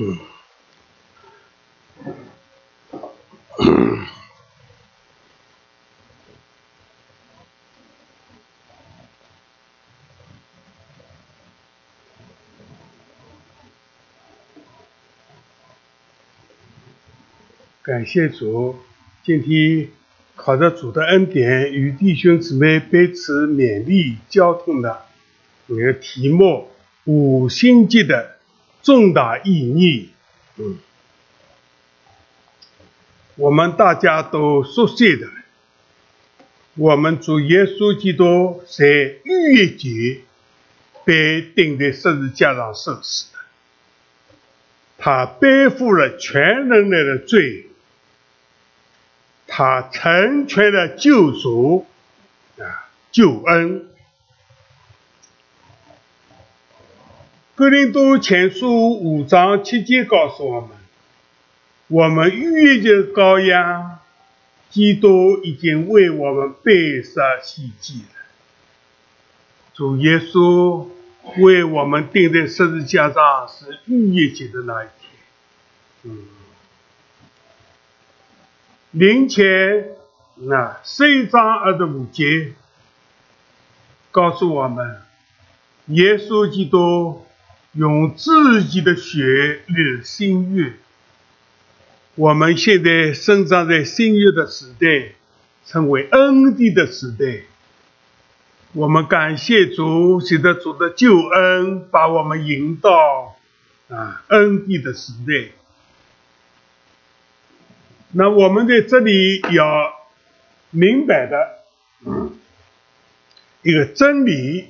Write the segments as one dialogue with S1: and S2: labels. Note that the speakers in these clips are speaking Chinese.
S1: 嗯。感谢主，今天靠着主的恩典，与弟兄姊妹彼此勉励交通的这个题目——五星级的重大意义。嗯，我们大家都熟悉的，我们主耶稣基督在逾越节被钉在十字架上受死的，他背负了全人类的罪。他成全了救赎啊，救恩。格林多前书五章七节告诉我们：我们逾越的羔羊，基督已经为我们背上洗祭了。主耶稣为我们钉在十字架上，是逾越节的那一天。嗯。灵前那十一章二十五节告诉我们，耶稣基督用自己的血立新约。我们现在生长在新约的时代，称为恩典的时代。我们感谢主，随着主的救恩，把我们引到啊恩典的时代。那我们在这里要明白的一个真理，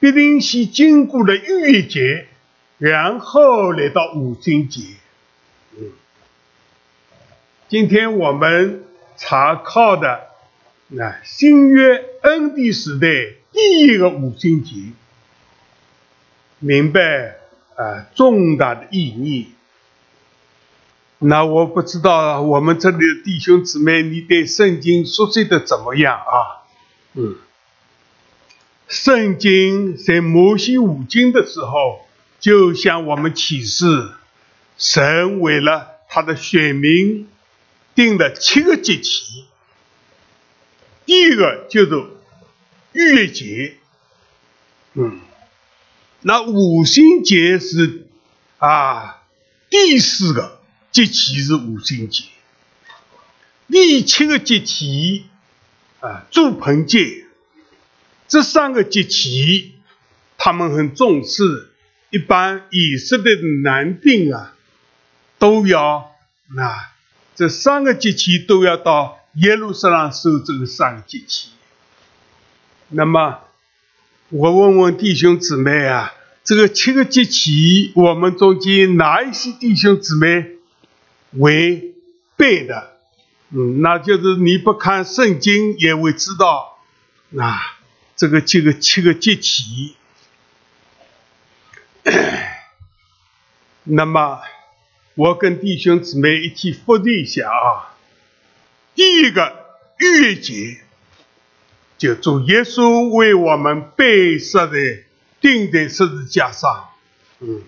S1: 必定是经过了逾越节，然后来到五旬节。嗯，今天我们查考的那新约恩典时代第一个五旬节，明白啊重大的意义。那我不知道我们这里的弟兄姊妹，你对圣经熟悉的怎么样啊？嗯，圣经在摩西五经的时候，就向我们启示，神为了他的选民定了七个节期。第一个就是逾越节，嗯，那五旬节是啊第四个。节气是五旬节，第七个节气啊，祝棚节，这三个节气他们很重视，一般以色列的男丁啊，都要那这三个节气都要到耶路撒冷守这个三个节气。那么我问问弟兄姊妹啊，这个七个节气，我们中间哪一些弟兄姊妹？为背的，嗯，那就是你不看圣经也会知道，啊，这个这个七个节气。那么，我跟弟兄姊妹一起复习一下啊。第一个逾越节，就主耶稣为我们背设的钉在十字架上，嗯，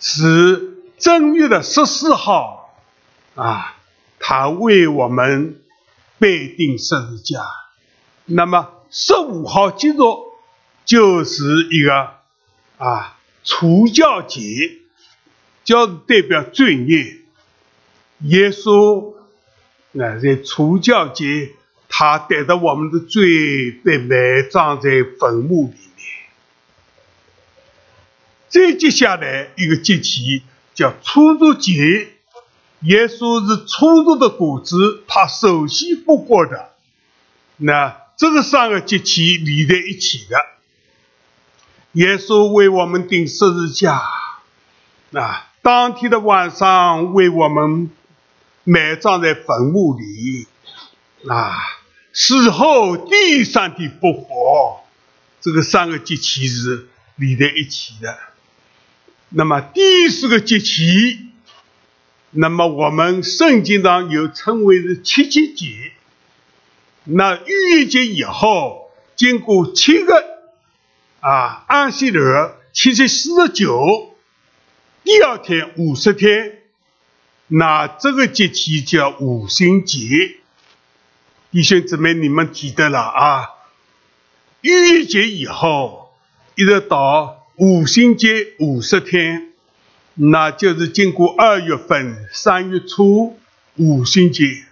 S1: 是。正月的十四号，啊，他为我们背定十字架。那么十五号节日就是一个啊除教节，叫代表罪孽。耶稣啊在除教节，他带着我们的罪被埋葬在坟墓里面。再接下来一个节气。叫初入节，耶稣是初入的果子，他首先不过的。那这个三个节气连在一起的，耶稣为我们钉十字架，啊，当天的晚上为我们埋葬在坟墓里，啊，死后第三天复活，这个三个节气是连在一起的。那么第四个节气，那么我们圣经上又称为是七七节。那逾越节以后，经过七个啊安息日，七七四十九，第二天五十天，那这个节气叫五星节。弟兄姊妹，你们记得了啊？逾越节以后，一直到五星节五十天，那就是经过二月份三月初五星节。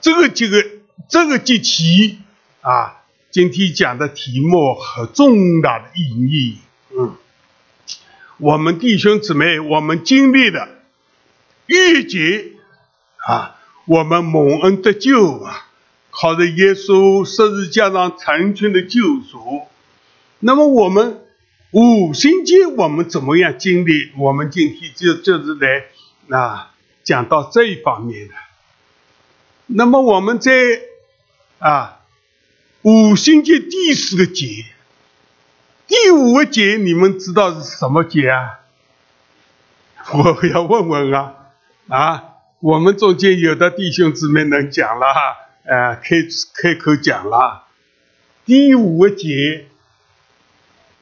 S1: 这个这个这个节气啊。今天讲的题目和重大的意义，嗯，我们弟兄姊妹，我们经历的遇节啊，我们蒙恩得救啊，靠着耶稣十字架上成全的救赎。那么我们五行节我们怎么样经历？我们今天就就是来啊讲到这一方面的。那么我们在啊。五星节第四个节，第五个节，你们知道是什么节啊？我要问问啊啊！我们中间有的弟兄姊妹能讲了哈，呃，开开口讲了。第五个节，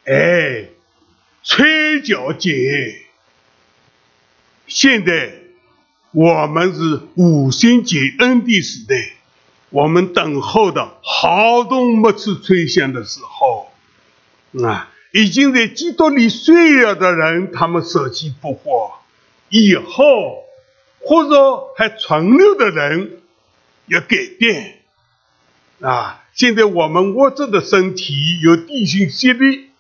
S1: 哎，吹角节。现在我们是五星节恩地时代。我们等候的好多末次吹响的时候，啊，已经在基督里睡了的人，他们舍弃不惑；以后或者还存留的人要改变。啊，现在我们活着的身体有地心吸力，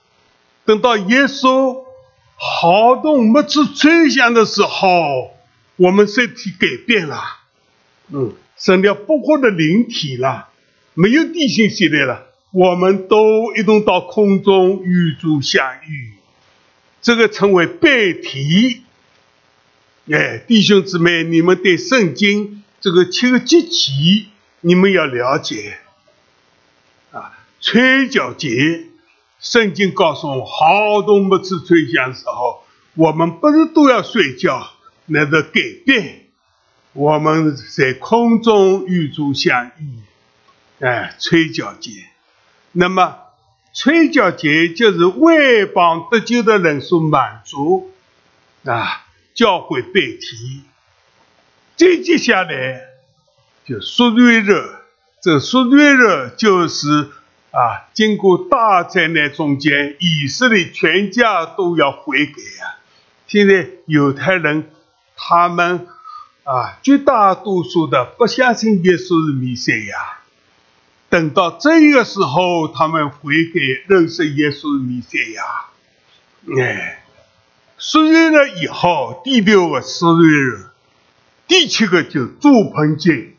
S1: 等到耶稣好多末次吹响的时候，我们身体改变了。嗯。成了不活的灵体了，没有地心系列了，我们都一同到空中与主相遇，这个称为背体。哎，弟兄姊妹，你们对圣经这个七个节气，你们要了解啊。吹角节，圣经告诉我，好多末次吹响时候，我们不是都要睡觉，那是改变。我们在空中与主相遇，哎，吹角节。那么，吹角节就是外邦得救的人所满足啊，教会被提。再接下来就赎罪日，这赎罪日就是啊，经过大灾难中间，以色列全家都要悔改啊。现在犹太人他们。啊，绝大多数的不相信耶稣是弥赛亚，等到这个时候，他们悔改认识耶稣是弥赛亚。哎，十月了以后，第六个十月日，第七个就祝棚节，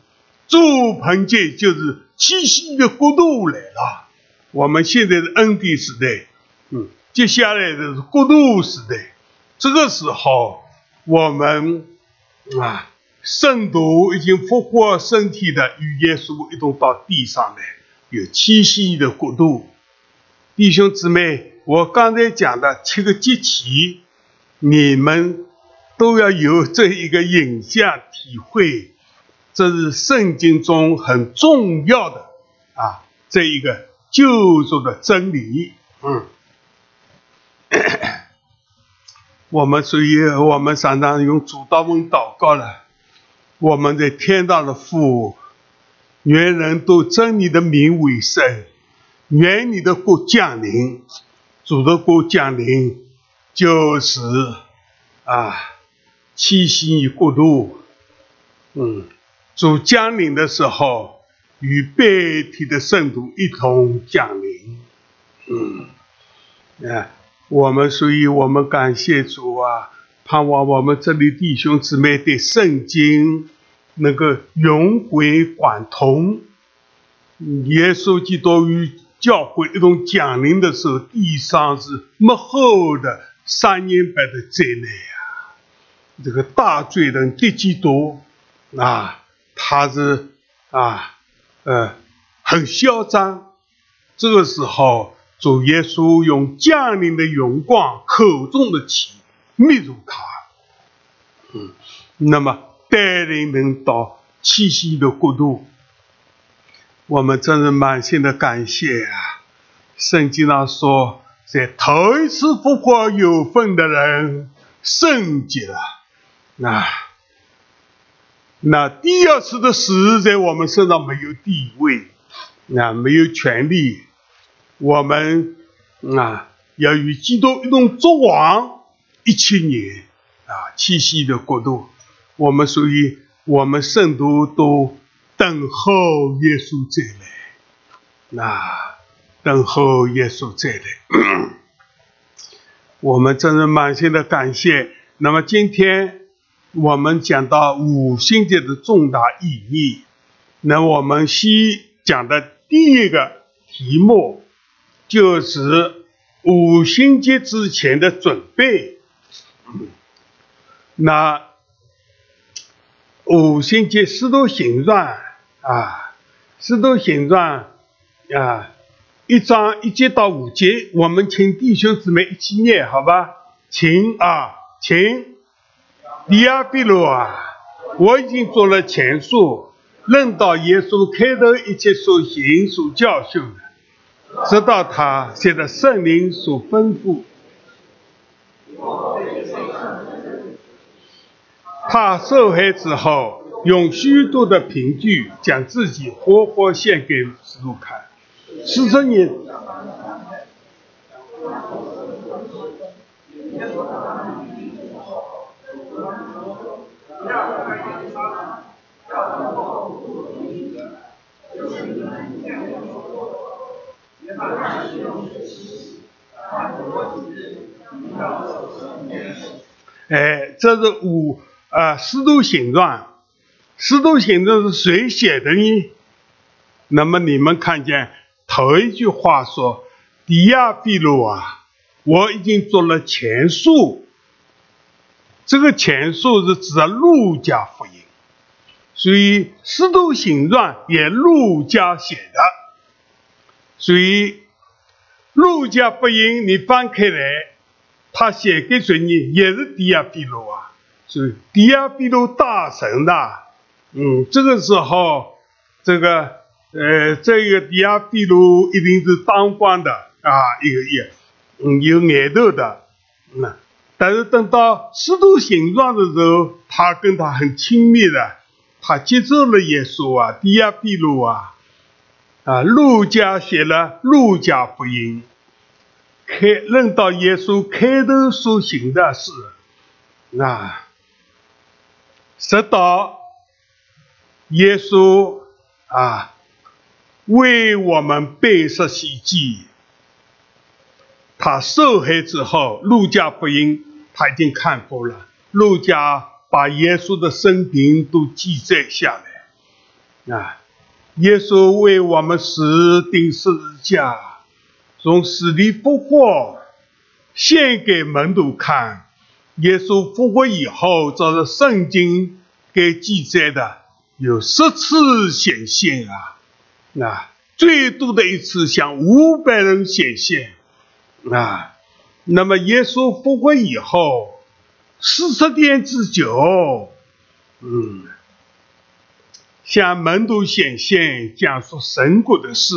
S1: 祝棚节就是七夕的国度来了。我们现在是恩典时代，嗯，接下来的是国度时代。这个时候，我们啊。圣徒已经复活身体的，与耶稣一同到地上来，有七夕的国度。弟兄姊妹，我刚才讲的七个节气，你们都要有这一个影像体会，这是圣经中很重要的啊，这一个救赎的真理。嗯，我们所以，我们常常用主祷文祷告了。我们的天大的父，愿人都尊你的名为圣，愿你的国降临。主的国降临，就是啊，七夕国度。嗯，主降临的时候，与被体的圣徒一同降临。嗯，啊，我们所以，我们感谢主啊。盼望我们这里弟兄姊妹对圣经能够融会贯通。耶稣基督与教会一同降临的时候，地上是幕后的三年半的灾难呀！这个大罪人的基督啊，他是啊呃很嚣张。这个时候，主耶稣用降临的荣光，口中的气。密入他，嗯，那么带领人到七夕的国度，我们真是满心的感谢啊！圣经上说，在头一次复活有份的人圣洁了，那那第二次的死在我们身上没有地位，啊，没有权利，我们啊要与基督一同作王。一千年啊，七夕的国度，我们所以我们圣徒都等候耶稣再来，那。等候耶稣再来，我们真是满心的感谢。那么今天我们讲到五星节的重大意义，那我们先讲的第一个题目就是五星节之前的准备。那五星节十多形状啊，十多形状啊。一章一节到五节，我们请弟兄姊妹一起念，好吧？请啊，请。迪亚比罗啊，我已经做了前述，论到耶稣开头一切所行所教训的，直到他现在圣灵所吩咐。他受害之后，用许多的凭据，将自己活活献给师徒看。四十年，哎，这是五啊，四度形状，四度形状是谁写的呢？那么你们看见？头一句话说：“迪亚比鲁啊，我已经做了前述。这个前述是指的路加福音，所以《使徒行传》也路加写的。所以路加福音你翻开来，他写给谁呢？也是迪亚比鲁啊。是迪亚比鲁大神呐，嗯，这个时候这个。”呃，这个迪亚比鲁一定是当官的啊，一个也，嗯，有眼头的，嗯，但是等到使徒行状的时候，他跟他很亲密的，他接受了耶稣啊，迪亚比鲁啊，啊，路加写了路加福音，开认到耶稣开头所行的事，啊，直到耶稣啊。为我们背设洗祭，他受害之后，路加福音他已经看过了。路加把耶稣的生平都记载下来。啊，耶稣为我们死钉十字架，从死里复活，献给门徒看。耶稣复活以后，照着圣经给记载的，有十次显现啊。啊，最多的一次向五百人显现，啊，那么耶稣复活以后，四十天之久，嗯，向门徒显现，讲述神国的事，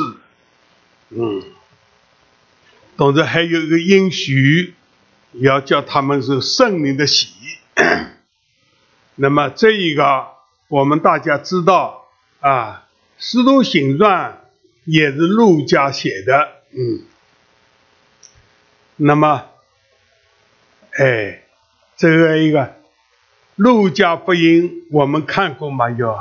S1: 嗯，同时还有一个应许，要叫他们是圣灵的喜，那么这一个我们大家知道啊。《使徒行传》也是陆家写的，嗯，那么，哎，这个一个《陆家福音》我们看过吗？有，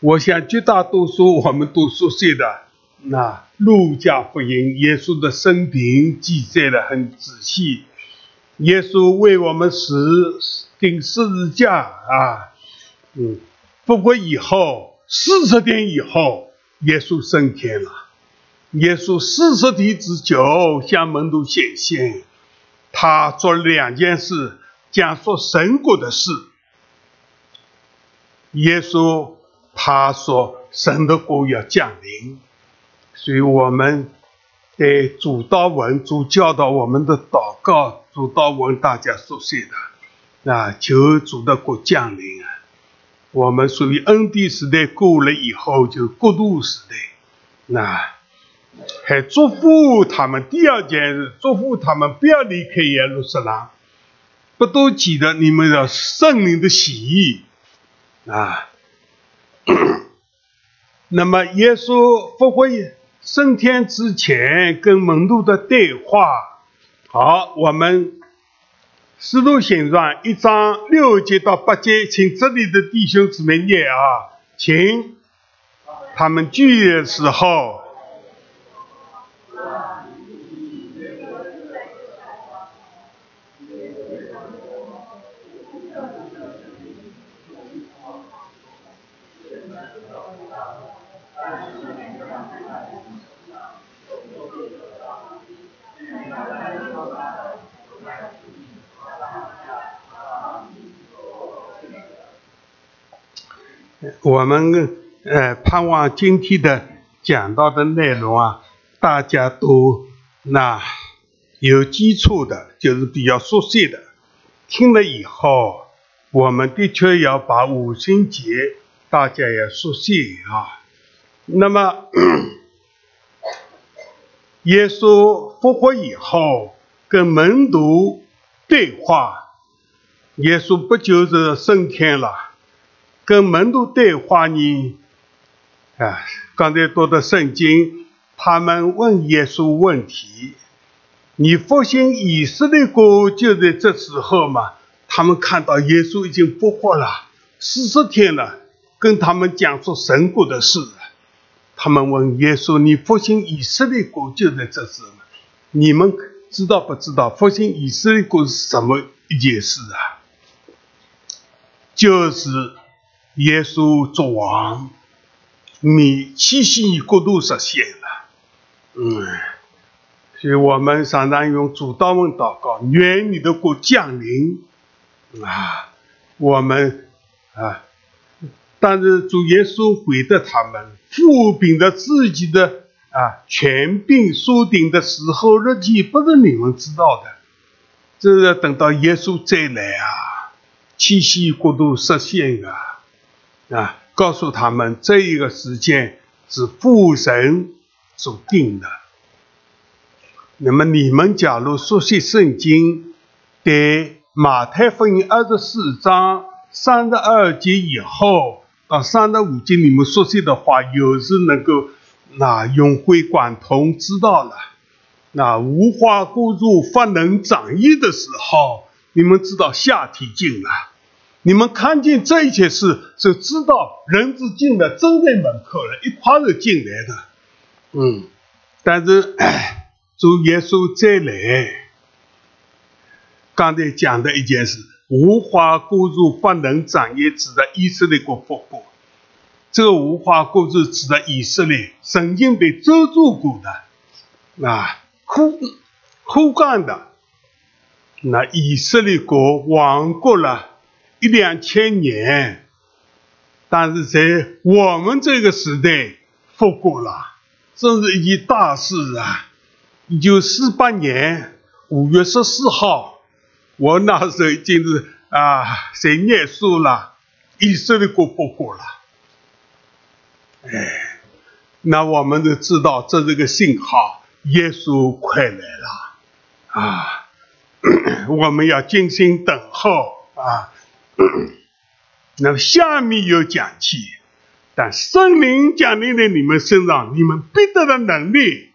S1: 我想绝大多数我们都熟悉的。那《陆家福音》，耶稣的生平记载的很仔细，耶稣为我们死钉十字架啊，嗯，复活以后。四十天以后，耶稣升天了。耶稣四十天之久向门徒显现，他做两件事，讲述神国的事。耶稣他说神的国要降临，所以我们对主祷文、主教导我们的祷告、主祷文大家熟悉的，啊，求主的国降临啊。我们属于恩典时代过了以后，就过渡时代。那还祝福他们。第二件事，祝福他们不要离开耶路撒冷，不都记得你们的圣灵的喜意啊？那么，耶稣复活升天之前跟门徒的对话，好，我们《使徒行传》一章六节到八节，请这里的弟兄姊妹念啊，请他们聚的时候。我们呃盼望今天的讲到的内容啊，大家都那有基础的，就是比较熟悉的。听了以后，我们的确要把五旬节大家也熟悉啊。那么，耶稣复活以后跟门徒对话，耶稣不就是升天了？跟门徒对话呢，啊，刚才读的圣经，他们问耶稣问题：“你复兴以色列国就在这时候嘛？”他们看到耶稣已经复活了四十天了，跟他们讲述神国的事。他们问耶稣：“你复兴以色列国就在这时？你们知道不知道复兴以色列国是什么一件事啊？”就是。耶稣作王，你七夕国度实现了，嗯，所以我们常常用主祷文祷告，愿你的国降临啊！我们啊，但是主耶稣回答他们，父凭着自己的啊权柄所定的时候日期，不是你们知道的，这是等到耶稣再来啊，七夕国度实现啊！啊，告诉他们这一个时间是父神所定的。那么你们假如熟悉圣经，对马太福音二十四章三十二节以后到三十五节，你们熟悉的话，有时能够那融会贯通，知道了。那无花果树发能长叶的时候，你们知道夏天近了。你们看见这一切事，就知道人子进来，正在门口了，一块就进来的。嗯，但是主耶稣再来，刚才讲的一件事，无花果树不能长叶，指的以色列国复国。这个无花果树指的以色列曾经被遮住过的，啊，枯枯干的，那以色列国亡国了。一两千年，但是在我们这个时代复国了，这是一件大事啊！一九四八年五月十四号，我那时候已经是啊在念书了，以色列国复国了。哎，那我们就知道这是个信号，耶稣快来了啊！我们要静心等候啊！那么下面有讲起，但圣灵降临在你们身上，你们必得的能力，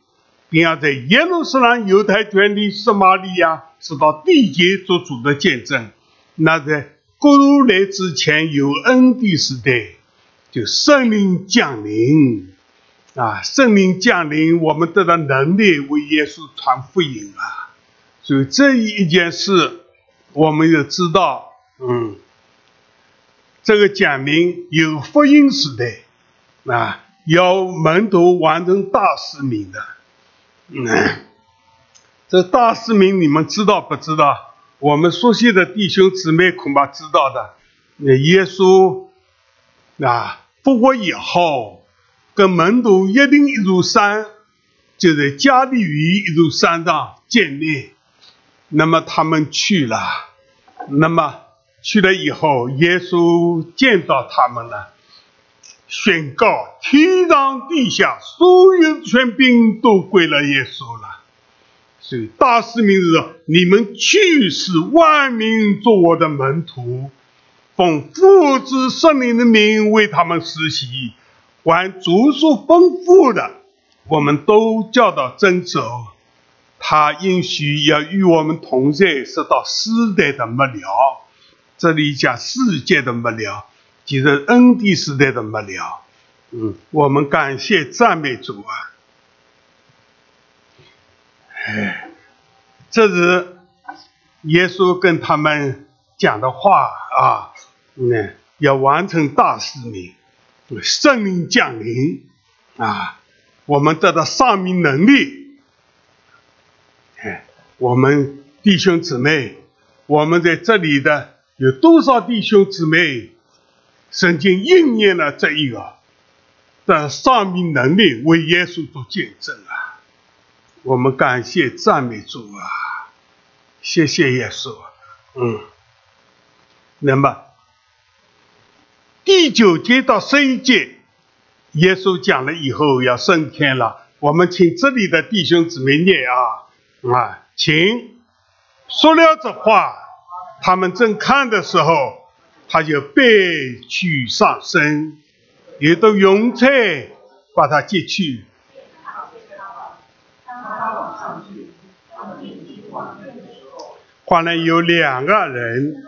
S1: 并要在耶路撒冷、犹太全地、撒玛利亚，直到地界做主的见证。那在国度来之前有恩的时代，就圣灵降临啊！圣灵降临，我们得到能力为耶稣传福音啊！所以这一件事，我们要知道，嗯。这个讲明有福音时代啊，要门徒完成大使命的。嗯，这大使命你们知道不知道？我们熟悉的弟兄姊妹恐怕知道的。那耶稣啊复活以后，跟门徒约定一座山，就在加利利一座山上见面。那么他们去了，那么。去了以后，耶稣见到他们了，宣告天上地下所有权柄都归了耶稣了。所以大使命是：你们去使万民做我的门徒，奉父子圣灵的名为他们实习，还著述丰富的，我们都叫到真守。他应许要与我们同在，直到世代的末了。这里讲世界的末了，就是恩典时代的末了。嗯，我们感谢赞美主啊！哎，这是耶稣跟他们讲的话啊。嗯，要完成大使命，圣灵降临啊，我们得到上命能力。哎，我们弟兄姊妹，我们在这里的有多少弟兄姊妹，曾经应验了这一个的上命能力，为耶稣做见证啊！我们感谢赞美主啊！谢谢耶稣。嗯，那么第九节到十一节，耶稣讲了以后要升天了。我们请这里的弟兄姊妹念啊啊，请说了这话，他们正看的时候，他就背去上身，也都用菜把他接去。后来有两个人。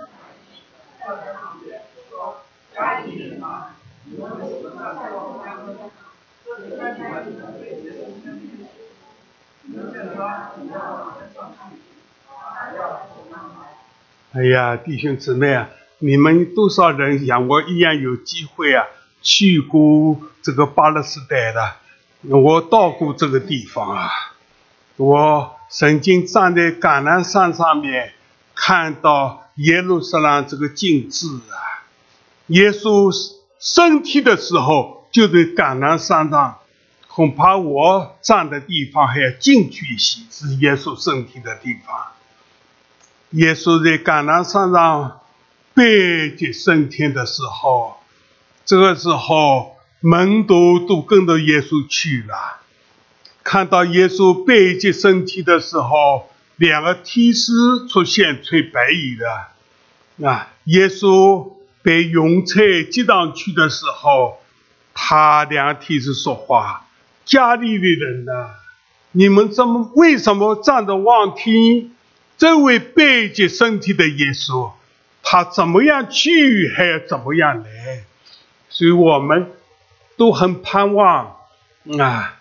S1: 哎呀，弟兄姊妹啊，你们多少人像我一样有机会啊，去过这个巴勒斯坦的？我到过这个地方啊，我曾经站在橄榄山上面，看到耶路撒冷这个景致啊。耶稣升天的时候就在橄榄山上，恐怕我站的地方还要近去一些，是耶稣升天的地方。耶稣在橄榄山上背脊升天的时候，这个时候。门徒都跟着耶稣去了，看到耶稣背脊升天的时候，两个天使出现吹白衣的。啊，耶稣被用车接上去的时候，他两个天使说话：“家里的人呢？你们怎么为什么站着望天？这位背接身体的耶稣，他怎么样去，还要怎么样来？所以我们。”都很盼望啊，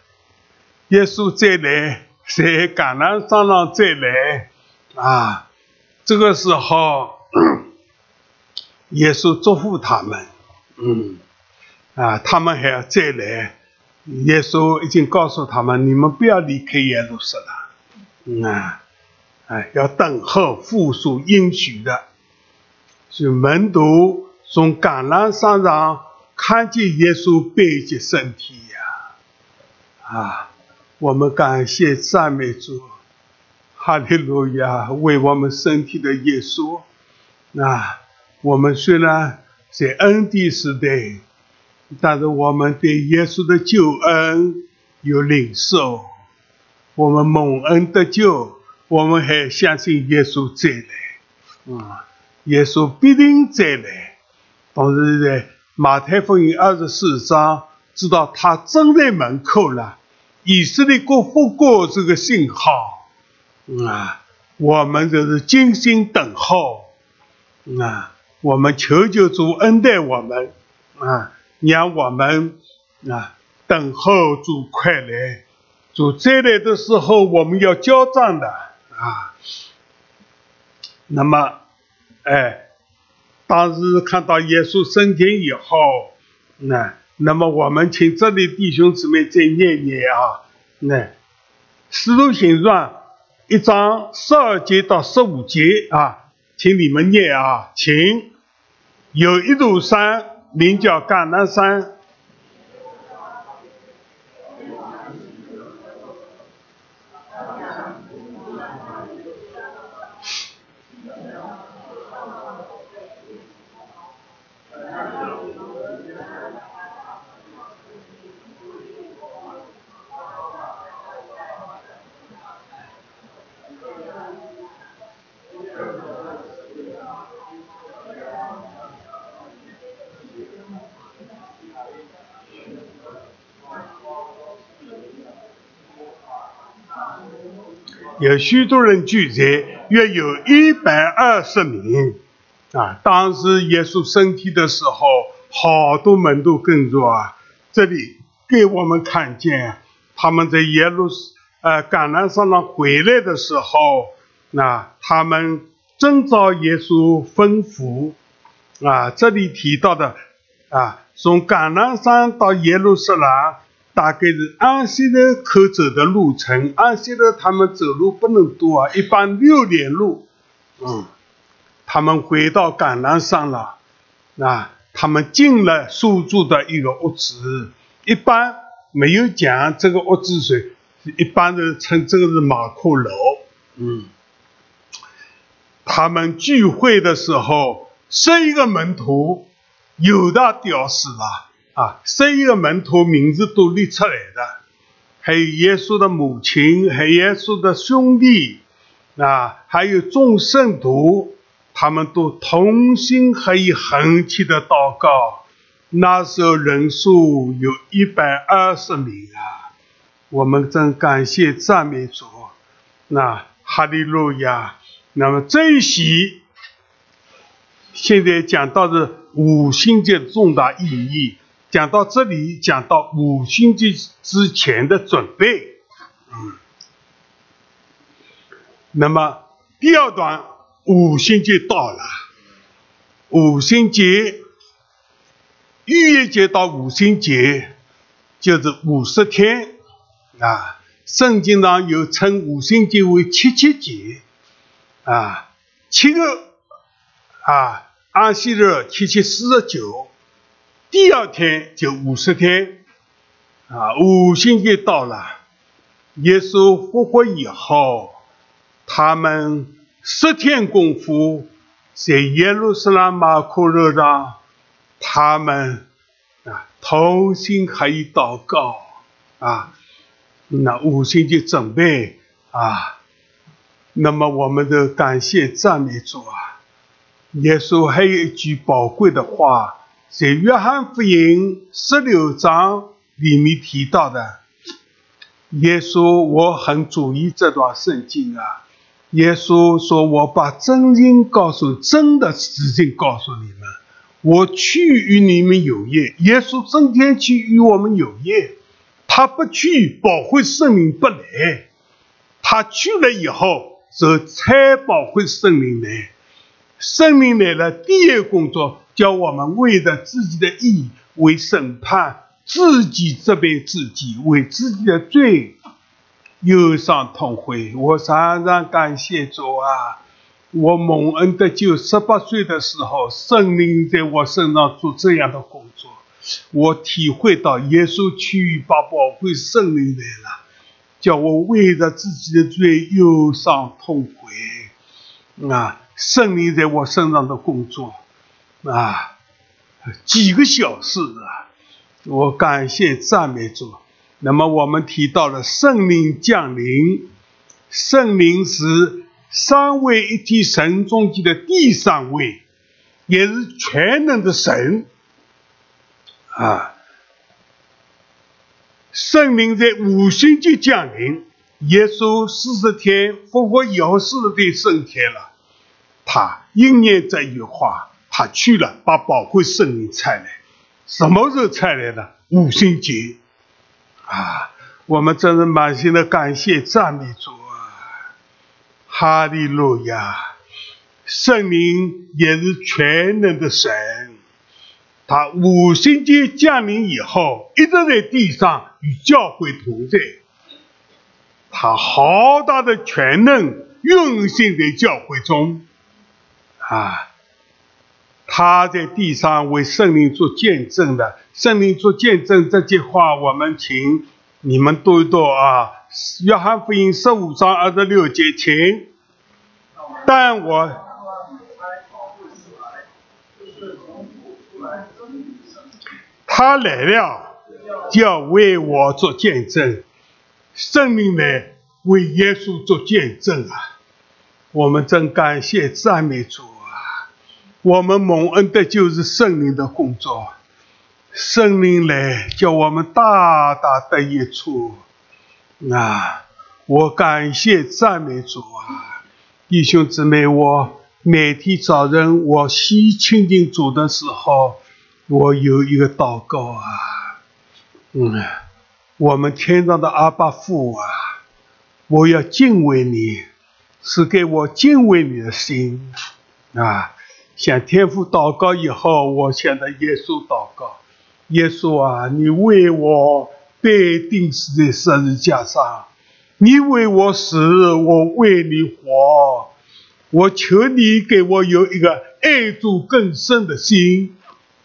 S1: 耶稣再来，在橄榄山上再来啊！这个时候，耶稣祝福他们，嗯，啊，他们还要再来。耶稣已经告诉他们，你们不要离开耶路撒冷，啊，哎，要等候复苏应许的。所以门徒从橄榄山上。看见耶稣背起身体呀，啊！我们感谢赞美主，哈利路亚！为我们身体的耶稣，啊！我们虽然在恩典时代，但是我们对耶稣的救恩有领受，我们蒙恩得救，我们还相信耶稣再来，啊！耶稣必定再来，同时在。马太福音二十四章，知道他正在门口了。以色列国复国这个信号，啊，我们就是精心等候，啊，我们求求主恩待我们，啊，让我们啊等候主快来。主再来的时候，我们要交账的啊。那么，哎。当时看到耶稣升天以后，那那么我们请这里弟兄姊妹再念念啊，那《使徒行传》一章十二节到十五节啊，请你们念啊，请有一座山名叫橄榄山。有许多人聚集，约有一百二十名。啊，当时耶稣升天的时候，好多门徒跟着啊。这里给我们看见，他们在耶路呃橄榄山上回来的时候，那他们遵照耶稣吩咐啊。这里提到的啊，从橄榄山到耶路撒冷。大概是安息日可走的路程，安息日他们走路不能多啊，一般六点路。嗯，他们回到橄榄山了，啊，他们进了宿住的一个屋子，一般没有讲这个屋子谁，一般人称这个是马库楼。嗯，他们聚会的时候，十一个门徒有的屌死了。啊，十一个门徒名字都列出来的，还有耶稣的母亲，还有耶稣的兄弟，啊，还有众圣徒，他们都同心合意、横切的祷告。那时候人数有一百二十名啊，我们真感谢赞美主。那哈利路亚。那么这一席，现在讲到的五星节重大意义。讲到这里，讲到五星节之前的准备，嗯，那么第二段五星节到了，五星节逾越节到五星节就是五十天啊，圣经上有称五星节为七七节啊，七个啊安息日七七四十九。第二天就五十天，啊，五星节到了。耶稣复活以后，他们十天功夫在耶路撒冷马可楼上，他们啊同心合意祷告啊，那五星节准备啊，那么我们的感谢赞美主啊。耶稣还有一句宝贵的话。在约翰福音十六章里面提到的，耶稣，我很注意这段圣经啊。耶稣说：“我把真经告诉真的事情告诉你们，我去与你们有约。耶稣整天去与我们有约，他不去，保会圣灵不来；他去了以后，则才保会圣灵来。圣灵来了，第一工作。”叫我们为了自己的义为审判，自己责备自己，为自己的罪忧伤痛悔。我常常感谢主啊！我蒙恩的救，十八岁的时候，圣灵在我身上做这样的工作，我体会到耶稣去把宝贵圣灵来了，叫我为了自己的罪忧伤痛悔啊！圣灵在我身上的工作。啊，几个小时啊！我感谢赞美主。那么我们提到了圣灵降临，圣灵是三位一体神中间的第三位，也是全能的神啊。圣灵在五星节降临，耶稣四十天复活以后四十天升天了，他应验这句话。他去了，把宝贵圣灵拆来，什么时候拆来的？五星节啊！我们真是满心的感谢赞美主啊！哈利路亚！圣灵也是全能的神，他五星节降临以后，一直在地上与教会同在，他好大的全能运行在教会中啊！他在地上为圣灵做见证的，圣灵做见证这句话，我们请你们读一读啊，《约翰福音》十五章二十六节，请。但我他来了，就要为我做见证，圣灵来为耶稣做见证啊！我们真感谢赞美主。我们蒙恩的就是圣灵的工作，圣灵来叫我们大大得益处。啊，我感谢赞美主啊，弟兄姊妹，我每天早晨我洗清净主的时候，我有一个祷告啊，嗯，我们天上的阿爸父啊，我要敬畏你，是给我敬畏你的心啊。向天父祷告以后，我向着耶稣祷告，耶稣啊，你为我被钉死在十字架上。你为我死，我为你活。我求你给我有一个爱主更深的心。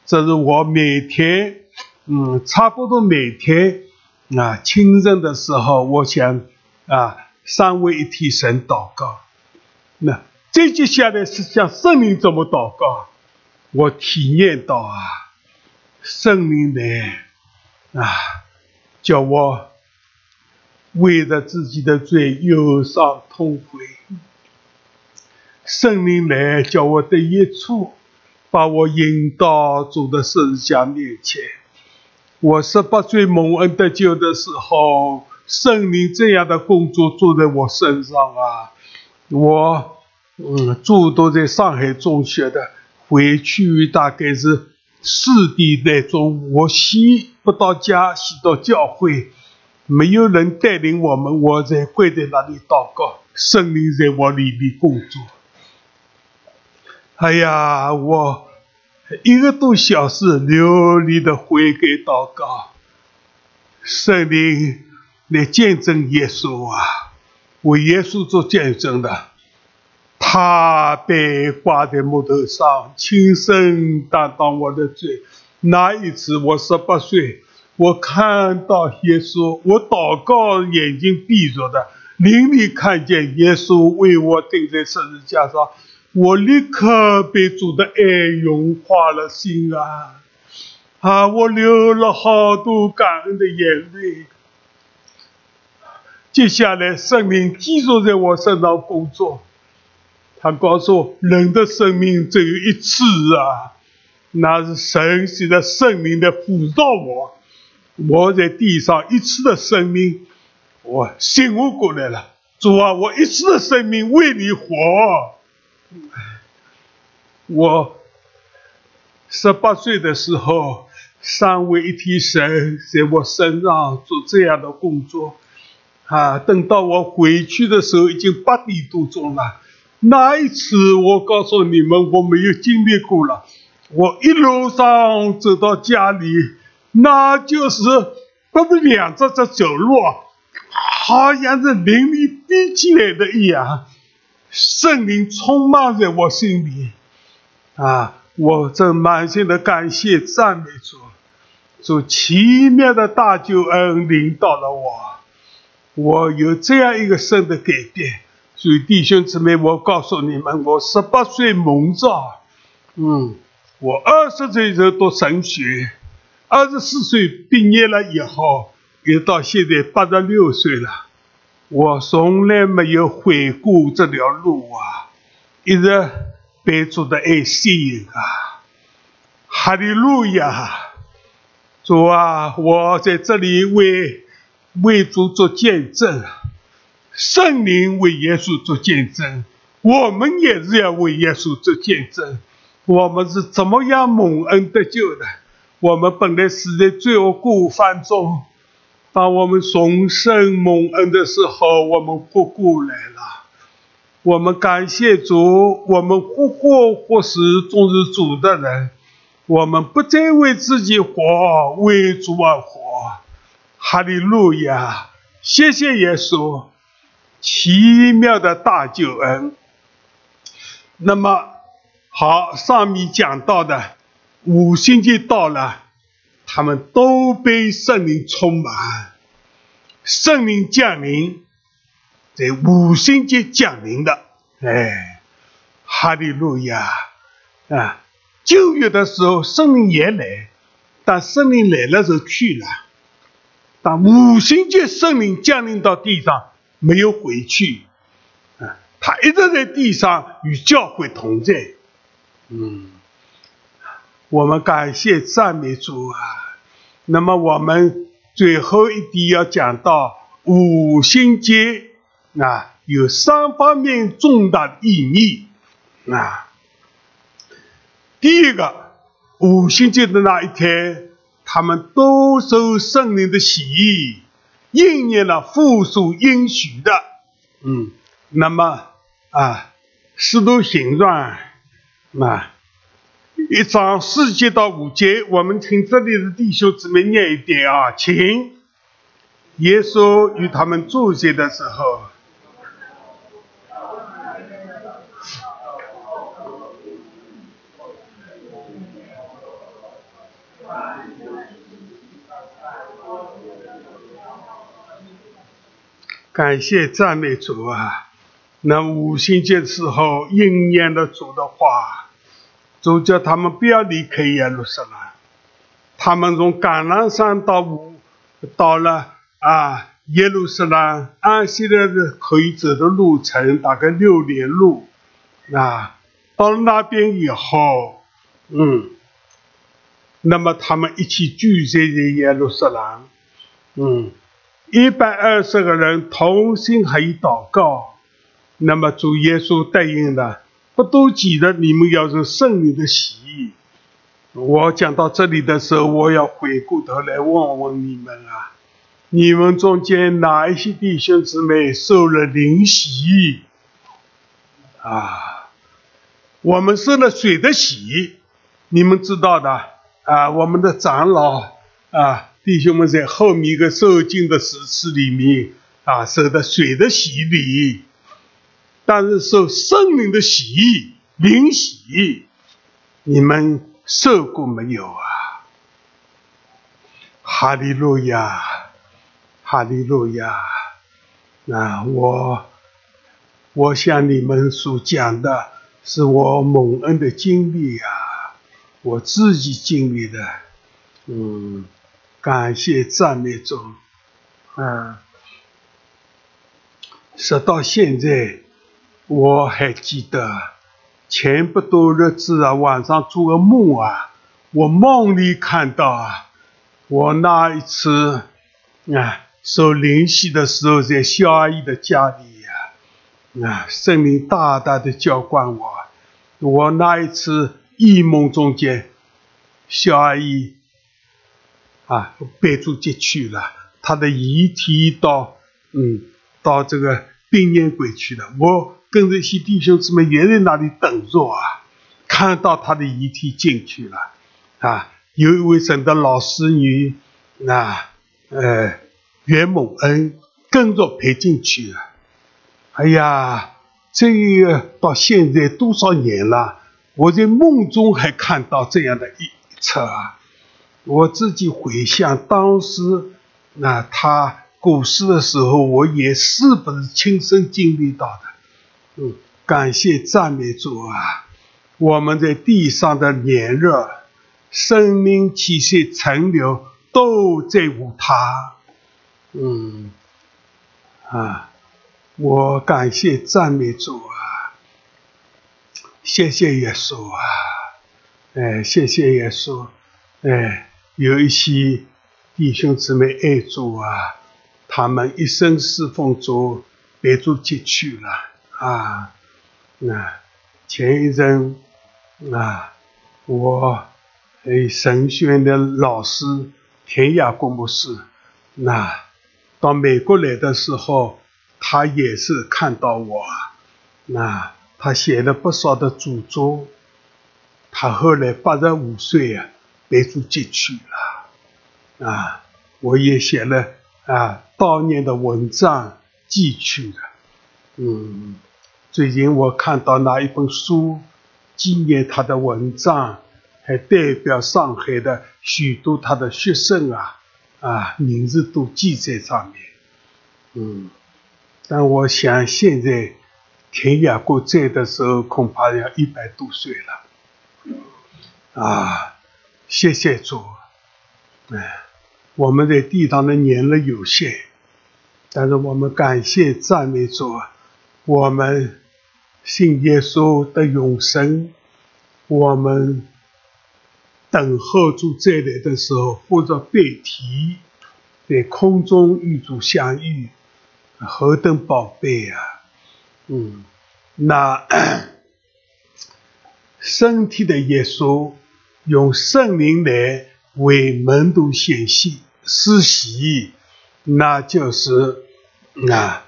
S1: 这是我每天，嗯，差不多每天啊，清晨的时候，我想啊，三位一体神祷告。那再接下来是向圣灵怎么祷告？我体验到啊，圣灵呢，啊，叫我。为了自己的罪忧伤痛悔，圣灵来叫我得益处，把我引到主的圣像面前。我十八岁蒙恩得救的时候，圣灵这样的工作做在我身上啊！我嗯，住都在上海中学的，回去大概是四点来钟，我洗不到家，洗到教会。没有人带领我们，我在跪在那里祷告，圣灵在我里面工作。哎呀，我一个多小时流利的悔改祷告，圣灵来见证耶稣啊，为耶稣做见证的，他被挂在木头上，亲身担当我的罪。那一次我十八岁。我看到耶稣，我祷告，眼睛闭着的，灵里看见耶稣为我钉在十字架上，我立刻被主的爱融化了心啊！啊，我流了好多感恩的眼泪。接下来，圣灵继续在我身上工作，他告诉我，人的生命只有一次啊，那是神系的圣灵的辅导我。我在地上一次的生命，我醒悟过来了。主啊，我一次的生命为你活。我十八岁的时候，三位一体神在我身上做这样的工作。啊，等到我回去的时候，已经八点多钟了。那一次，我告诉你们，我没有经历过了。我一路上走到家里。那就是不是两只只走路，好像是灵力逼起来的一样，圣灵充满在我心里，啊！我正满心的感谢赞美主，主奇妙的大救恩领导了我，我有这样一个生的改变。所以弟兄姊妹，我告诉你们，我十八岁蒙召，嗯，我二十岁就读神学。二十四岁毕业了以后，也到现在八十六岁了，我从来没有悔过这条路啊，一直被主的爱吸引啊！哈利路亚！主啊，我在这里为为主做见证，圣灵为耶稣做见证，我们也是要为耶稣做见证，我们是怎么样蒙恩得救的？我们本来死在罪恶过犯中，当我们重生蒙恩的时候，我们活过来了。我们感谢主，我们活活或死终是主的人。我们不再为自己活，为主而活。哈利路亚！谢谢耶稣，奇妙的大救恩。那么好，上面讲到的。五星级到了，他们都被圣灵充满，圣灵降临，在五星级降临的，哎，哈利路亚啊！九月的时候，圣灵也来，但圣灵来了就去了，但五星级圣灵降临到地上，没有回去，啊，他一直在地上与教会同在，嗯。我们感谢赞美主啊！那么我们最后一点要讲到五星节啊，有三方面重大的意义啊。第一个，五旬节的那一天，他们都受圣灵的洗，应验了复苏应许的。嗯，那么啊，使徒行传啊，一章四节到五节，我们请这里的弟兄姊妹念一点啊，请。耶稣与他们住下的时候，感谢赞美主啊！那五旬节时候应验了主的话，主叫他们不要离开耶路撒冷。他们从橄榄山到五到了。啊，耶路撒冷安息日可以走的路程大概六里路。啊，到了那边以后，嗯，那么他们一起聚集在耶路撒冷，嗯，一百二十个人同心合意祷告。那么主耶稣答应的，不都记得你们要是圣灵的喜。我讲到这里的时候，我要回过头来问问你们啊。你们中间哪一些弟兄姊妹受了灵洗？啊，我们受了水的洗，你们知道的啊。我们的长老啊，弟兄们在后面一个受敬的时次里面啊，受的水的洗礼，但是受圣灵的洗灵洗，你们受过没有啊？哈利路亚。哈利路亚！那我，我向你们所讲的是我蒙恩的经历啊，我自己经历的。嗯，感谢赞美主。嗯，直到现在，我还记得前不多日子啊，晚上做个梦啊，我梦里看到啊，我那一次啊。受灵洗的时候，在肖阿姨的家里呀，啊，圣灵大大的浇灌我。我那一次异梦中间，肖阿姨啊被主接去了，他的遗体到嗯到这个殡仪馆去了。我跟着一些弟兄姊妹也在那里等着啊，看到他的遗体进去了啊，有一位省的老师女啊，呃。袁某恩跟着陪进去了。哎呀，这个到现在多少年了，我在梦中还看到这样的一册啊！我自己回想当时，那他过世的时候，我也是不是亲身经历到的？嗯，感谢赞美主啊！我们在地上的年日，生命气息存留，都在乎他。嗯，啊，我感谢赞美主啊，谢谢耶稣啊，哎，谢谢耶稣，哎，有一些弟兄姊妹爱主啊，他们一生侍奉主，被主接去了啊，那前一阵啊，我哎神学院的老师田雅公牧师那。到美国来的时候，他也是看到我，那他写了不少的著作。他后来八十五岁啊，被主接去了，啊，我也写了啊悼念的文章寄去了。嗯，最近我看到那一本书，纪念他的文章，还代表上海的许多他的学生啊。啊，名字都记在上面，嗯，但我想现在田雅国在的时候，恐怕要一百多岁了，啊，谢谢主，哎，我们在地上的年日有限，但是我们感谢赞美主，我们信耶稣的永生，我们。等候主再来的时候，或者被提，在空中与主相遇，何等宝贝啊！嗯，那 身体的耶稣用圣灵来为门徒显现施洗，那就是啊。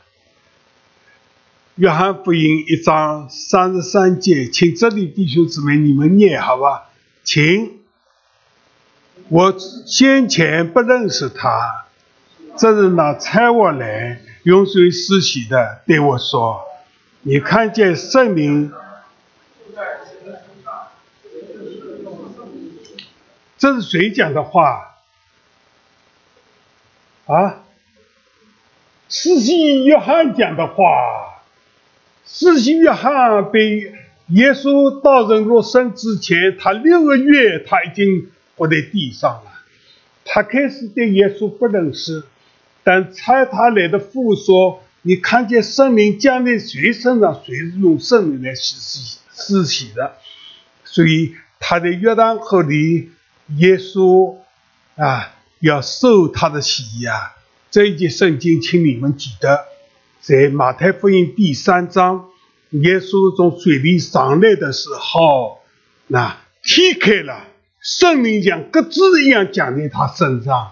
S1: 约翰福音一章三十三节，请这里弟兄姊妹你们念好吧，请。我先前不认识他，这是那差我来用水施洗的对我说：“你看见圣灵？”这是谁讲的话？啊？施洗约翰讲的话。施洗约翰被耶稣道人入生之前，他六个月他已经。活在地上了，他开始对耶稣不认识，但猜他来的父说：“你看见圣灵降临谁身上，谁是用圣灵来施洗施洗的。”所以他在约旦河里，耶稣啊要受他的洗呀。这一节圣经，请你们记得，在马太福音第三章，耶稣从水里上来的时候，那天开了。圣灵像鸽子一样降在他身上。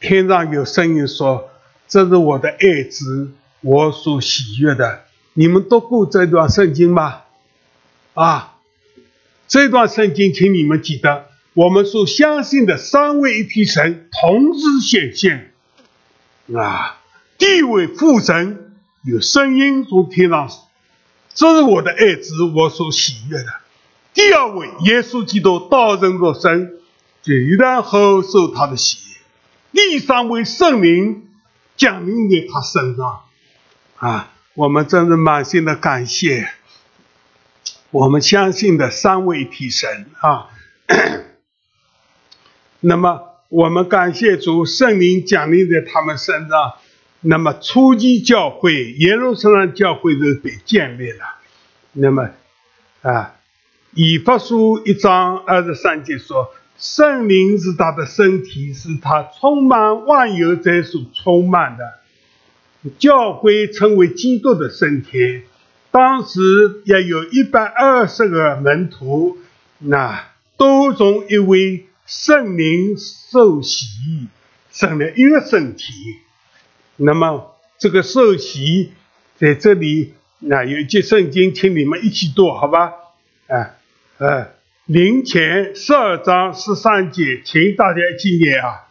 S1: 天上有声音说：“这是我的爱子，我所喜悦的。”你们读过这段圣经吗？啊，这段圣经，请你们记得，我们所相信的三位一体神同时显现。啊，第一位父神有声音从天上：“这是我的爱子，我所喜悦的。”第二位，耶稣基督道人若身，就然后受他的洗。第三位，圣灵降临在他身上。啊，我们真是满心的感谢。我们相信的三位一体神啊。那么，我们感谢主，圣灵降临在他们身上。那么，初级教会耶路撒冷教会都被建立了。那么，啊。以法书一章二十三节说：“圣灵是他的身体，是他充满万有者所充满的。教会成为基督的身体。当时也有一百二十个门徒，那都从一位圣灵受洗，成了一个身体。那么这个受洗在这里，那有一节圣经，请你们一起读，好吧？啊。”呃，灵前十二章十三节，请大家一起念啊！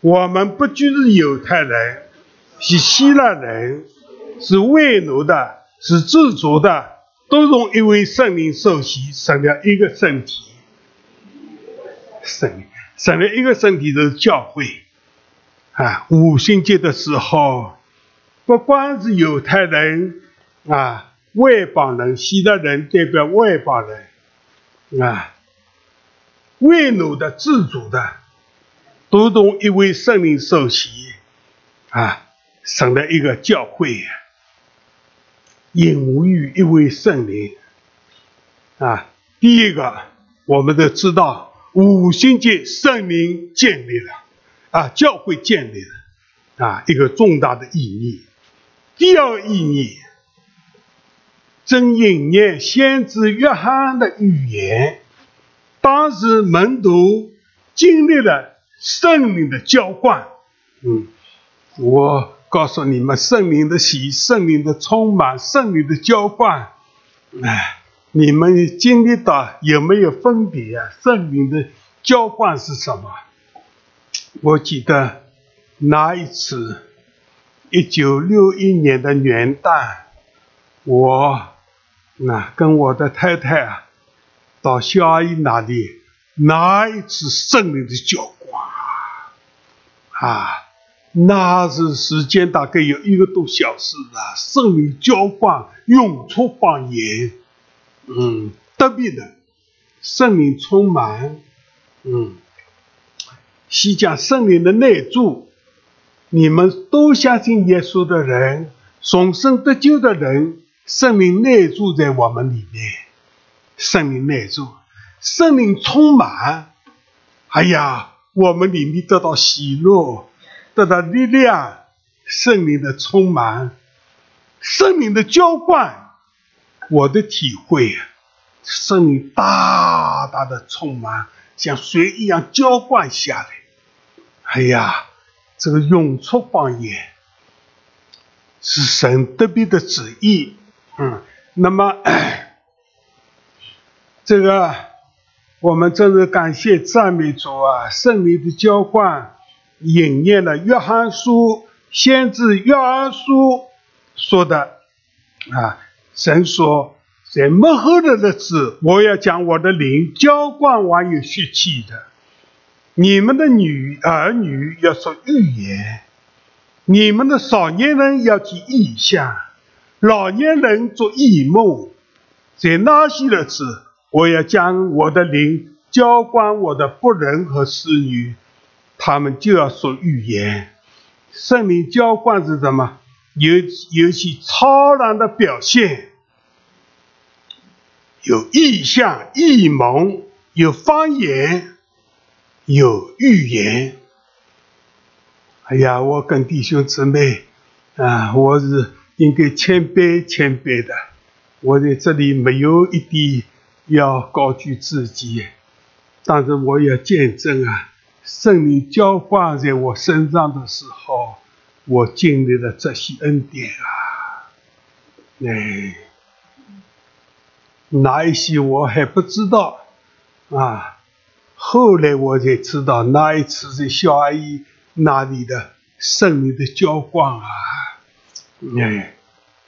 S1: 我们不就是犹太人，是希腊人，是外奴的，是自主的，都从一位圣灵受洗，成了一个身体。神，成了一个身体的教会啊！五旬节的时候，不光是犹太人啊，外邦人，希腊人代表外邦人。啊，为奴的、自主的，都从一位圣灵受洗，啊，成了一个教会，隐于一位圣灵。啊，第一个，我们都知道五旬节圣灵建立了，啊，教会建立了，啊，一个重大的意义。第二意义。正应验先知约翰的预言，当时门徒经历了圣灵的浇灌。嗯，我告诉你们，圣灵的喜，圣灵的充满，圣灵的浇灌，哎，你们经历到有没有分别啊？圣灵的浇灌是什么？我记得那一次，一九六一年的元旦，我。那跟我的太太啊，到肖阿姨那里拿一次圣灵的浇灌啊，那是时间大概有一个多小时啊，圣灵浇灌涌出方言，嗯，特别的圣灵充满，嗯，西讲圣灵的内住，你们都相信耶稣的人，重生得救的人。圣灵内住在我们里面，圣灵内住，圣灵充满，哎呀，我们里面得到喜乐，得到力量，圣灵的充满，圣灵的浇灌，我的体会，圣灵大大的充满，像水一样浇灌下来。哎呀，这个永出方言是神特别的旨意，嗯，那么这个我们真是感谢赞美主啊，圣灵的浇灌引验了约翰书。先知约翰书说的啊，神说，在末后的日子，我要将我的灵浇灌万有血气的。你们的女儿女要说预言，你们的少年人要记异象，老年人做异梦。在那些日子，我要将我的灵浇灌我的仆人和侍女，他们就要说预言。圣灵浇灌是什么？有有些超然的表现，有意象、异蒙，有方言，有预言。哎呀，我跟弟兄姊妹啊，我是应该谦卑谦卑的。我在这里没有一点要高举自己，但是我要见证啊。圣灵浇灌在我身上的时候，我经历了这些恩典啊！哎，哪一些我还不知道啊？后来我才知道，那一次在小阿姨那里的圣灵的浇灌啊！哎，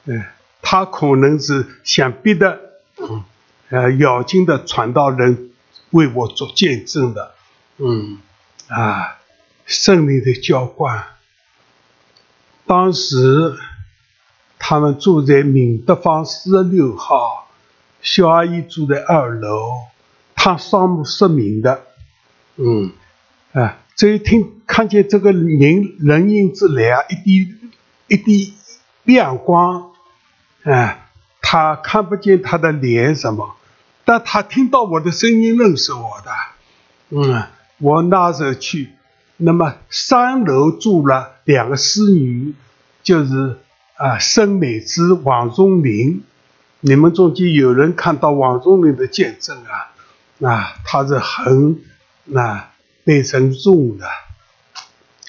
S1: 哎，他可能是想别的，呃，要紧的传道人为我做见证的，嗯。啊，胜利的浇灌。当时他们住在明德坊四十六号，小阿姨住在二楼，她双目失明的。嗯，啊，这一听看见这个人人影之来啊，一滴一滴亮光，啊，他看不见他的脸什么，但他听到我的声音，认识我的。嗯。我那时候去，那么三楼住了两个侍女，就是啊，申美芝、王宗林。你们中间有人看到王宗林的见证啊？啊，他是很啊被神重的。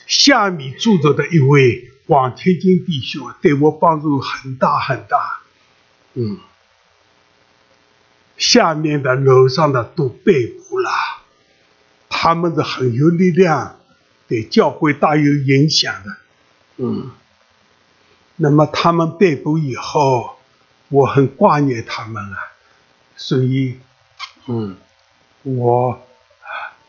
S1: 下面住着的一位王天金弟兄，对我帮助很大很大。嗯，下面的楼上的都被捕了。他们是很有力量，对教会大有影响的，嗯。那么他们被捕以后，我很挂念他们啊，所以，嗯，我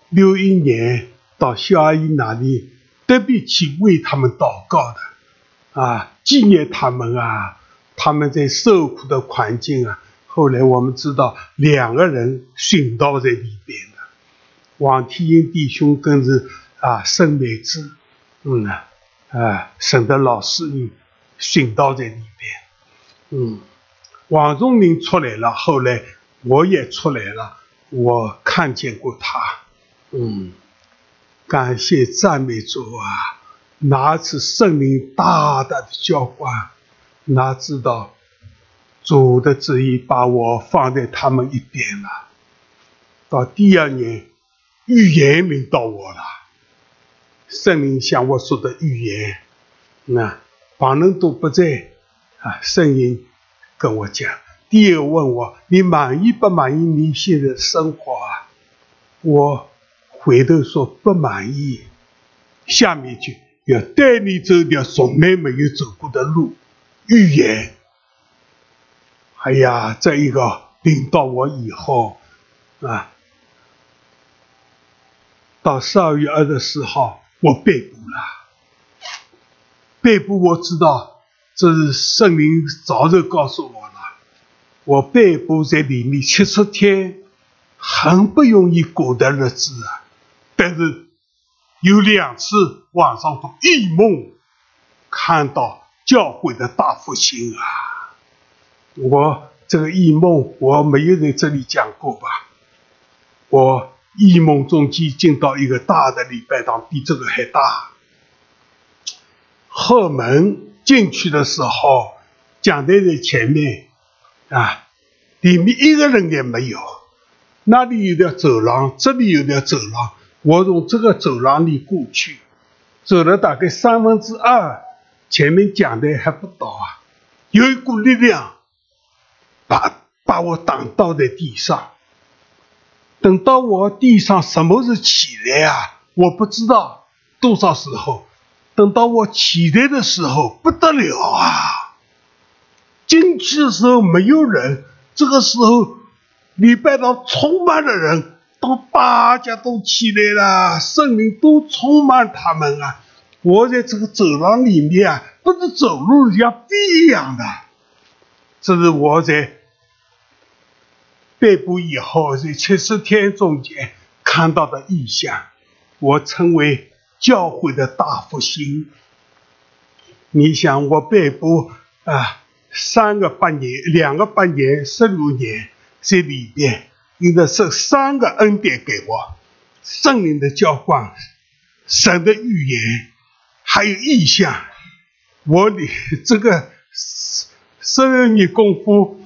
S1: 六一年到肖阿姨那里，特别去为他们祷告的，啊，纪念他们啊，他们在受苦的环境啊。后来我们知道，两个人殉道在里边。王天英弟兄更是啊，圣美子，嗯啊，啊，省得老师女殉道在里边，嗯，王宗林出来了，后来我也出来了，我看见过他，嗯，感谢赞美主啊！哪次圣灵大大的浇灌，哪知道主的旨意把我放在他们一边了，到第二年。预言领到我了，圣灵向我说的预言，那旁人都不在啊。圣灵跟我讲，第二问我你满意不满意你现在生活啊？我回头说不满意。下面就要带你走条从来没有走过的路，预言。哎呀，这一个领到我以后啊。到十二月二十四号，我被捕了。被捕，我知道这是圣灵早就告诉我了。我被捕在里面七十天，很不容易过的日子啊。但是有两次晚上做异梦，看到教会的大复兴啊。我这个异梦我没有在这里讲过吧？我。异梦中间进到一个大的礼拜堂，比这个还大。后门进去的时候，讲台在前面啊，里面一个人也没有。那里有条走廊，这里有条走廊，我从这个走廊里过去，走了大概三分之二，前面讲台还不到啊，有一股力量把把我挡倒在地上。等到我地上什么时候起来啊？我不知道多少时候。等到我起来的时候，不得了啊！进去的时候没有人，这个时候礼拜堂充满了人，当大家都起来了，圣灵都充满他们啊！我在这个走廊里面啊，不是走路像飞一样的。这是我在被捕以后在七十天中间看到的异象，我称为。教会的大复兴，你想我被捕啊，三个八年，两个八年，十六年，这里边应该是三个恩典给我，圣灵的浇灌，神的预言，还有意象，我的这个十六年功夫，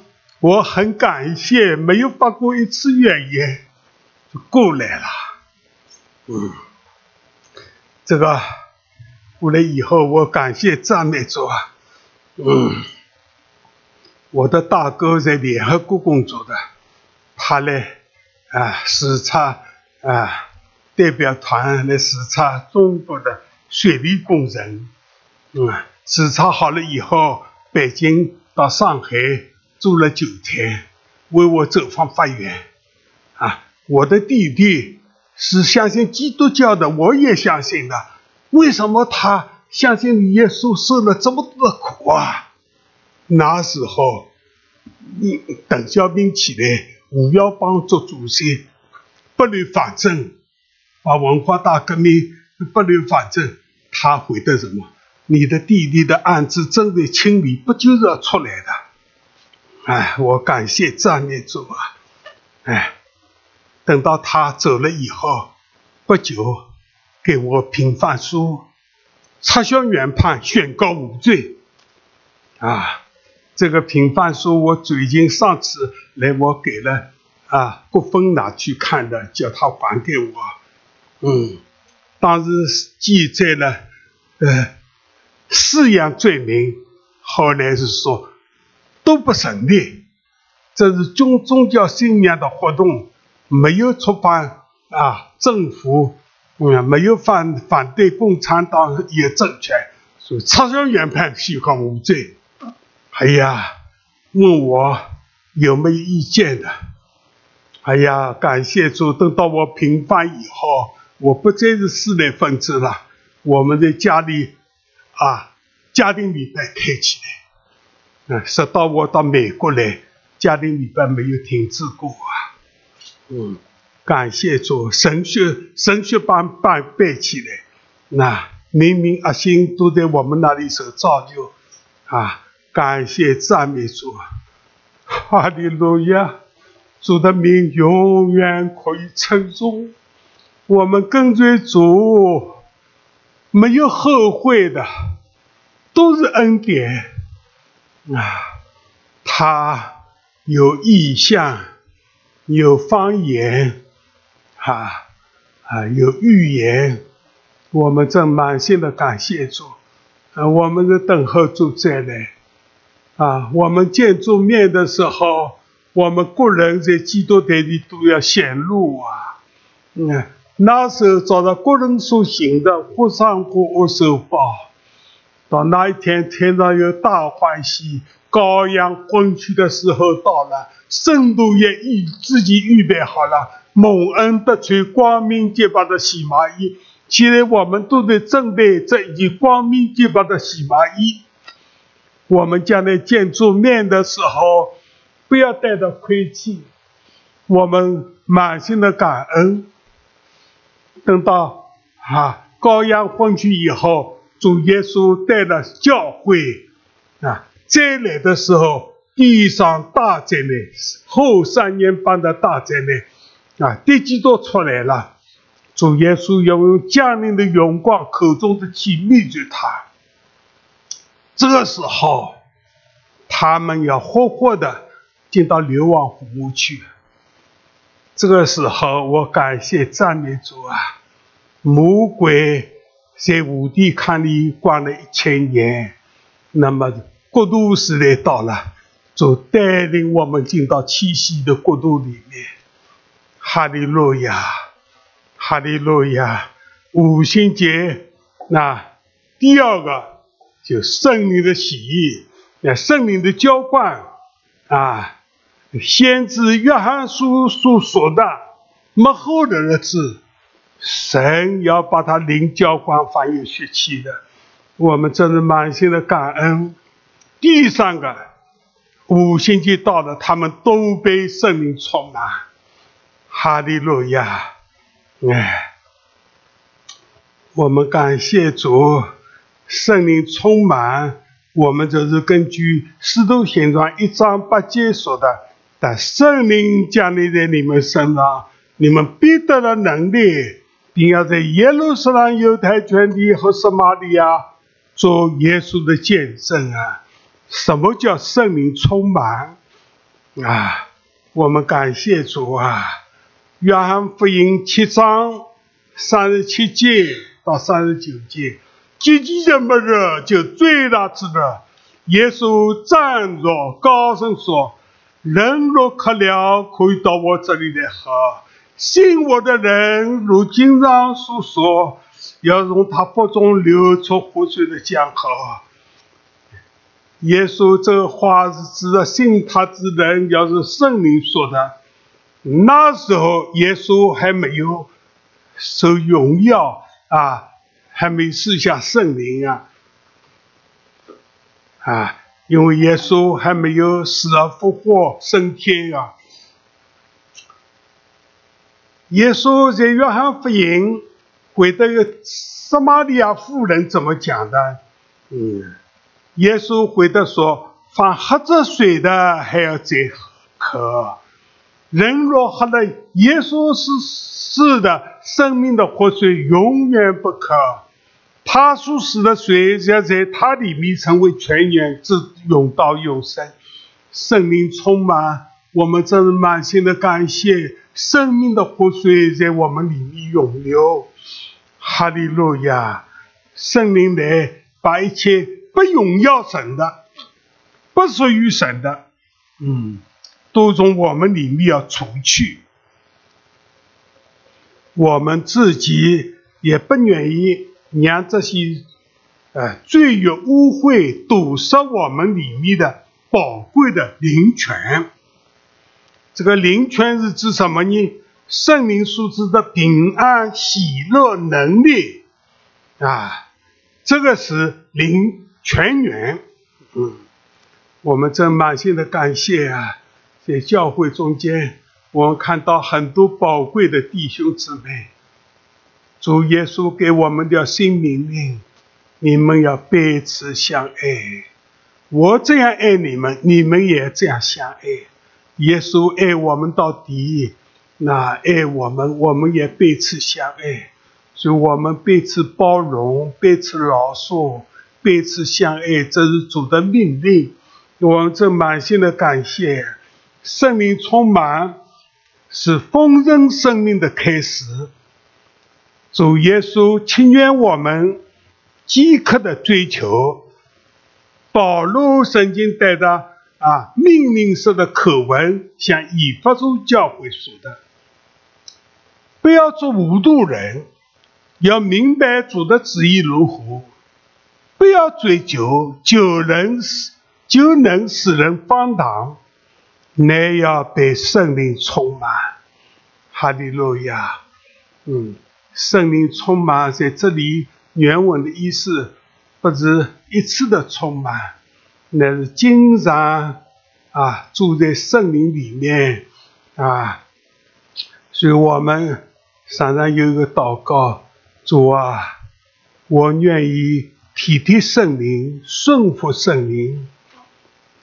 S1: 我很感谢，没有发过一次怨言，就过来了，嗯。这个过来以后，我感谢赞美主啊！嗯，我的大哥在联合国工作的，他来啊视察啊代表团来视察中国的水利工程。嗯，视察好了以后，北京到上海住了九天，为我走访发言。啊，我的弟弟。是相信基督教的，我也相信的。为什么他相信耶稣受了这么多的苦啊？那时候，你邓小平起来，胡耀邦做主席，不留反正，把文化大革命不留反正，他回答什么？你的弟弟的案子正在清理，不就是要出来的？哎，我感谢赞美主啊！哎。等到他走了以后，不久给我平反书，撤销原判，宣告无罪。啊，这个平反书我最近上次来，我给了啊国峰拿去看的，叫他还给我。嗯，当时记载了呃四样罪名，后来是说都不成立，这是宗宗教信仰的活动。没有触犯啊，政府嗯，没有反反对共产党也政权，所以撤销原判，宣告无罪。哎呀，问我有没有意见的？哎呀，感谢主，等到我平反以后，我不再是四类分子了。我们在家里啊，家庭礼拜开起来，嗯，直到我到美国来，家庭礼拜没有停止过啊。嗯，感谢主，神学神学班办办起来，那明明阿星都在我们那里受造就啊！感谢赞美主，哈利路亚！主的名永远可以称颂。我们跟随主，没有后悔的，都是恩典啊！他有意向。有方言，啊啊，有预言，我们正满心的感谢主，啊，我们在等候主再来，啊，我们见主面的时候，我们个人在基督台里都要显露啊，嗯，那时候找到个人所行的，或上或恶受报，到那一天天上有大欢喜。羔羊婚娶的时候到了，圣徒也预自己预备好了，蒙恩得穿光明洁白的洗麻衣。现在我们都在准备这一件光明洁白的洗麻衣。我们将来见主面的时候，不要带着亏气，我们满心的感恩。等到啊，羔羊婚娶以后，主耶稣带了教会啊。再来的时候，地上大灾难，后三年半的大灾难啊，地基都出来了。主耶稣要用降临的荣光，口中的气灭绝他。这个时候，他们要活活的进到流亡湖去。这个时候，我感谢赞美主啊！魔鬼在无地看里关了一千年，那么国度时代到了，就带领我们进到七夕的国度里面。哈利路亚，哈利路亚！五旬节，那第二个就圣灵的喜悦，那圣灵的浇灌啊。先知约翰书所说的幕后的日子，神要把他灵浇灌翻有血气的，我们真是满心的感恩。第三个五星期到了，他们都被圣灵充满，哈利路亚！哎，我们感谢主，圣灵充满，我们就是根据《使徒行传》一章八节说的。但圣灵降临在你们身上，你们必得了能力，并要在耶路撒冷、犹太全地和撒玛利亚做耶稣的见证啊！什么叫圣灵充满啊？我们感谢主啊！约翰福音七章三十七节到三十九节，积极的末日就最大之日。耶稣站着高声说。人若渴了，可以到我这里来喝。信我的人，如经上所说，要从他腹中流出活水的江河。耶稣这话是指的信他之人，要是圣灵说的。那时候，耶稣还没有受荣耀啊，还没赐下圣灵啊，啊。因为耶稣还没有死而复活升天啊！耶稣在约翰福音回答个撒玛利亚妇人怎么讲的？嗯，耶稣回答说：“凡喝这水的还要再渴。人若喝了耶稣是是的生命的活水，永远不渴。”他所使的水要在他里面成为泉源，直涌到永生。生命充满，我们真是满心的感谢。生命的活水在我们里面涌流。哈利路亚！圣灵来把一切不荣耀神的、不属于神的，嗯，都从我们里面要除去。我们自己也不愿意。让这些，呃，罪恶污秽堵塞我们里面的宝贵的灵泉。这个灵泉是指什么呢？圣灵所指的平安、喜乐、能力啊，这个是灵泉源。嗯，我们真满心的感谢啊！在教会中间，我们看到很多宝贵的弟兄姊妹。主耶稣给我们的新命令：你们要彼此相爱。我这样爱你们，你们也这样相爱。耶稣爱我们到底，那爱我们，我们也彼此相爱。所以，我们彼此包容，彼此饶恕，彼此相爱，这是主的命令。我们这满心的感谢，生命充满，是丰盛生命的开始。主耶稣情愿我们饥渴的追求，保罗曾经带着啊命令式的口吻向以弗所教会说的：不要做无度人，要明白主的旨意如何；不要追求就能使就能使人放荡，乃要被圣灵充满。哈利路亚，嗯。圣灵充满在这里，原文的意思不是一次的充满，乃是经常啊住在圣灵里面啊。所以我们常常有一个祷告：主啊，我愿意体贴圣灵，顺服圣灵。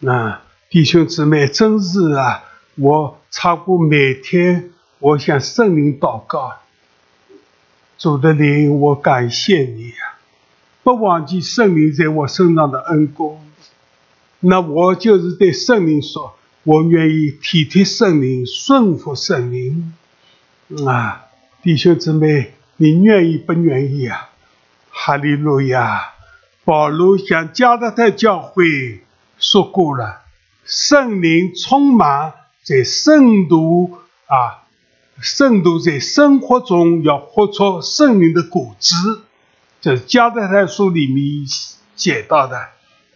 S1: 啊，弟兄姊妹，真是啊，我差不每天我向圣灵祷告。主的灵，我感谢你啊！不忘记圣灵在我身上的恩公。那我就是对圣灵说，我愿意体贴圣灵，顺服圣灵。啊，弟兄姊妹，你愿意不愿意啊？哈利路亚！保罗向加拉太教会说过了，圣灵充满在圣徒啊，圣徒在生活中要活出圣灵的果子，这是加拉太书里面写到的。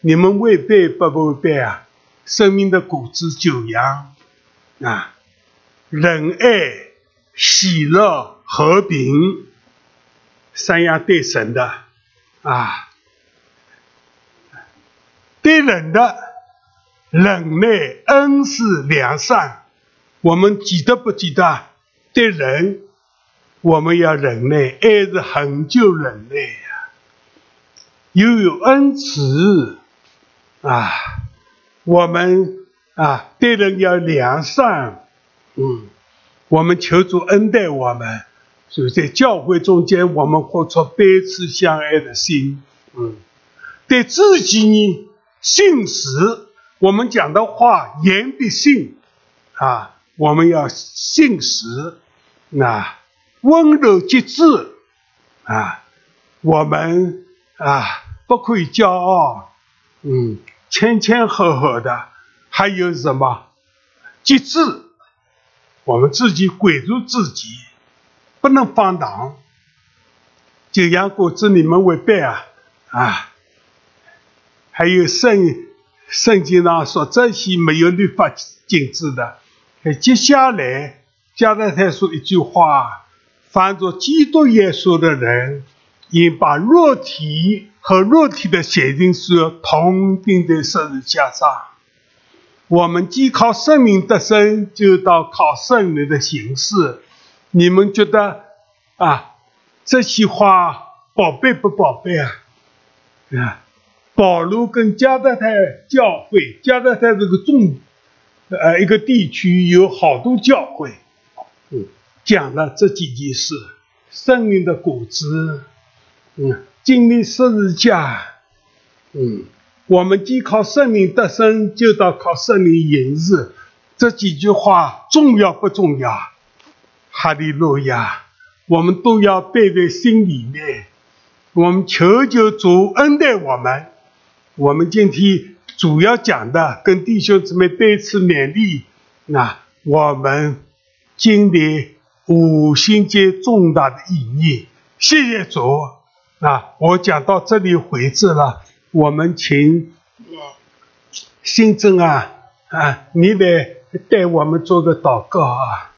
S1: 你们会背不违背啊？生命的果子九样啊，仁爱、喜乐、和平，三样对神的啊，对人的忍耐、恩慈、良善，我们记得不记得？对人，我们要忍耐，爱是恒久忍耐呀，又有恩慈。啊，我们啊，对人要良善，嗯，我们求主恩待我们，所以在教会中间，我们活出彼此相爱的心，嗯，对自己呢，信实，我们讲的话言必信，啊，我们要信实，啊，温柔节制，啊，我们啊，不可以骄傲，嗯。前前后后的，还有什么节制？我们自己管住自己，不能放荡。就像果子你们违背啊啊！还有圣圣经上说这些没有律法禁止的。接下来加拉太说一句话：凡做基督耶稣的人，也把肉体。和肉体的血定是同定在十字架上。我们既靠生命得生，就到靠圣灵的形式。你们觉得啊，这些话宝贝不宝贝啊？啊，保罗跟加德泰教会，加德泰这个众呃一个地区有好多教会，讲了这几件事，生命的果子，嗯。经历十字架，嗯，我们既靠圣灵得生，就到靠圣灵引日。这几句话重要不重要？哈利路亚！我们都要背在心里面。我们求求主恩待我们。我们今天主要讲的，跟弟兄姊妹对此勉励。那我们经历五星节重大的意义。谢谢主。啊，我讲到这里回止了。我们请新政啊啊，你得带我们做个祷告啊。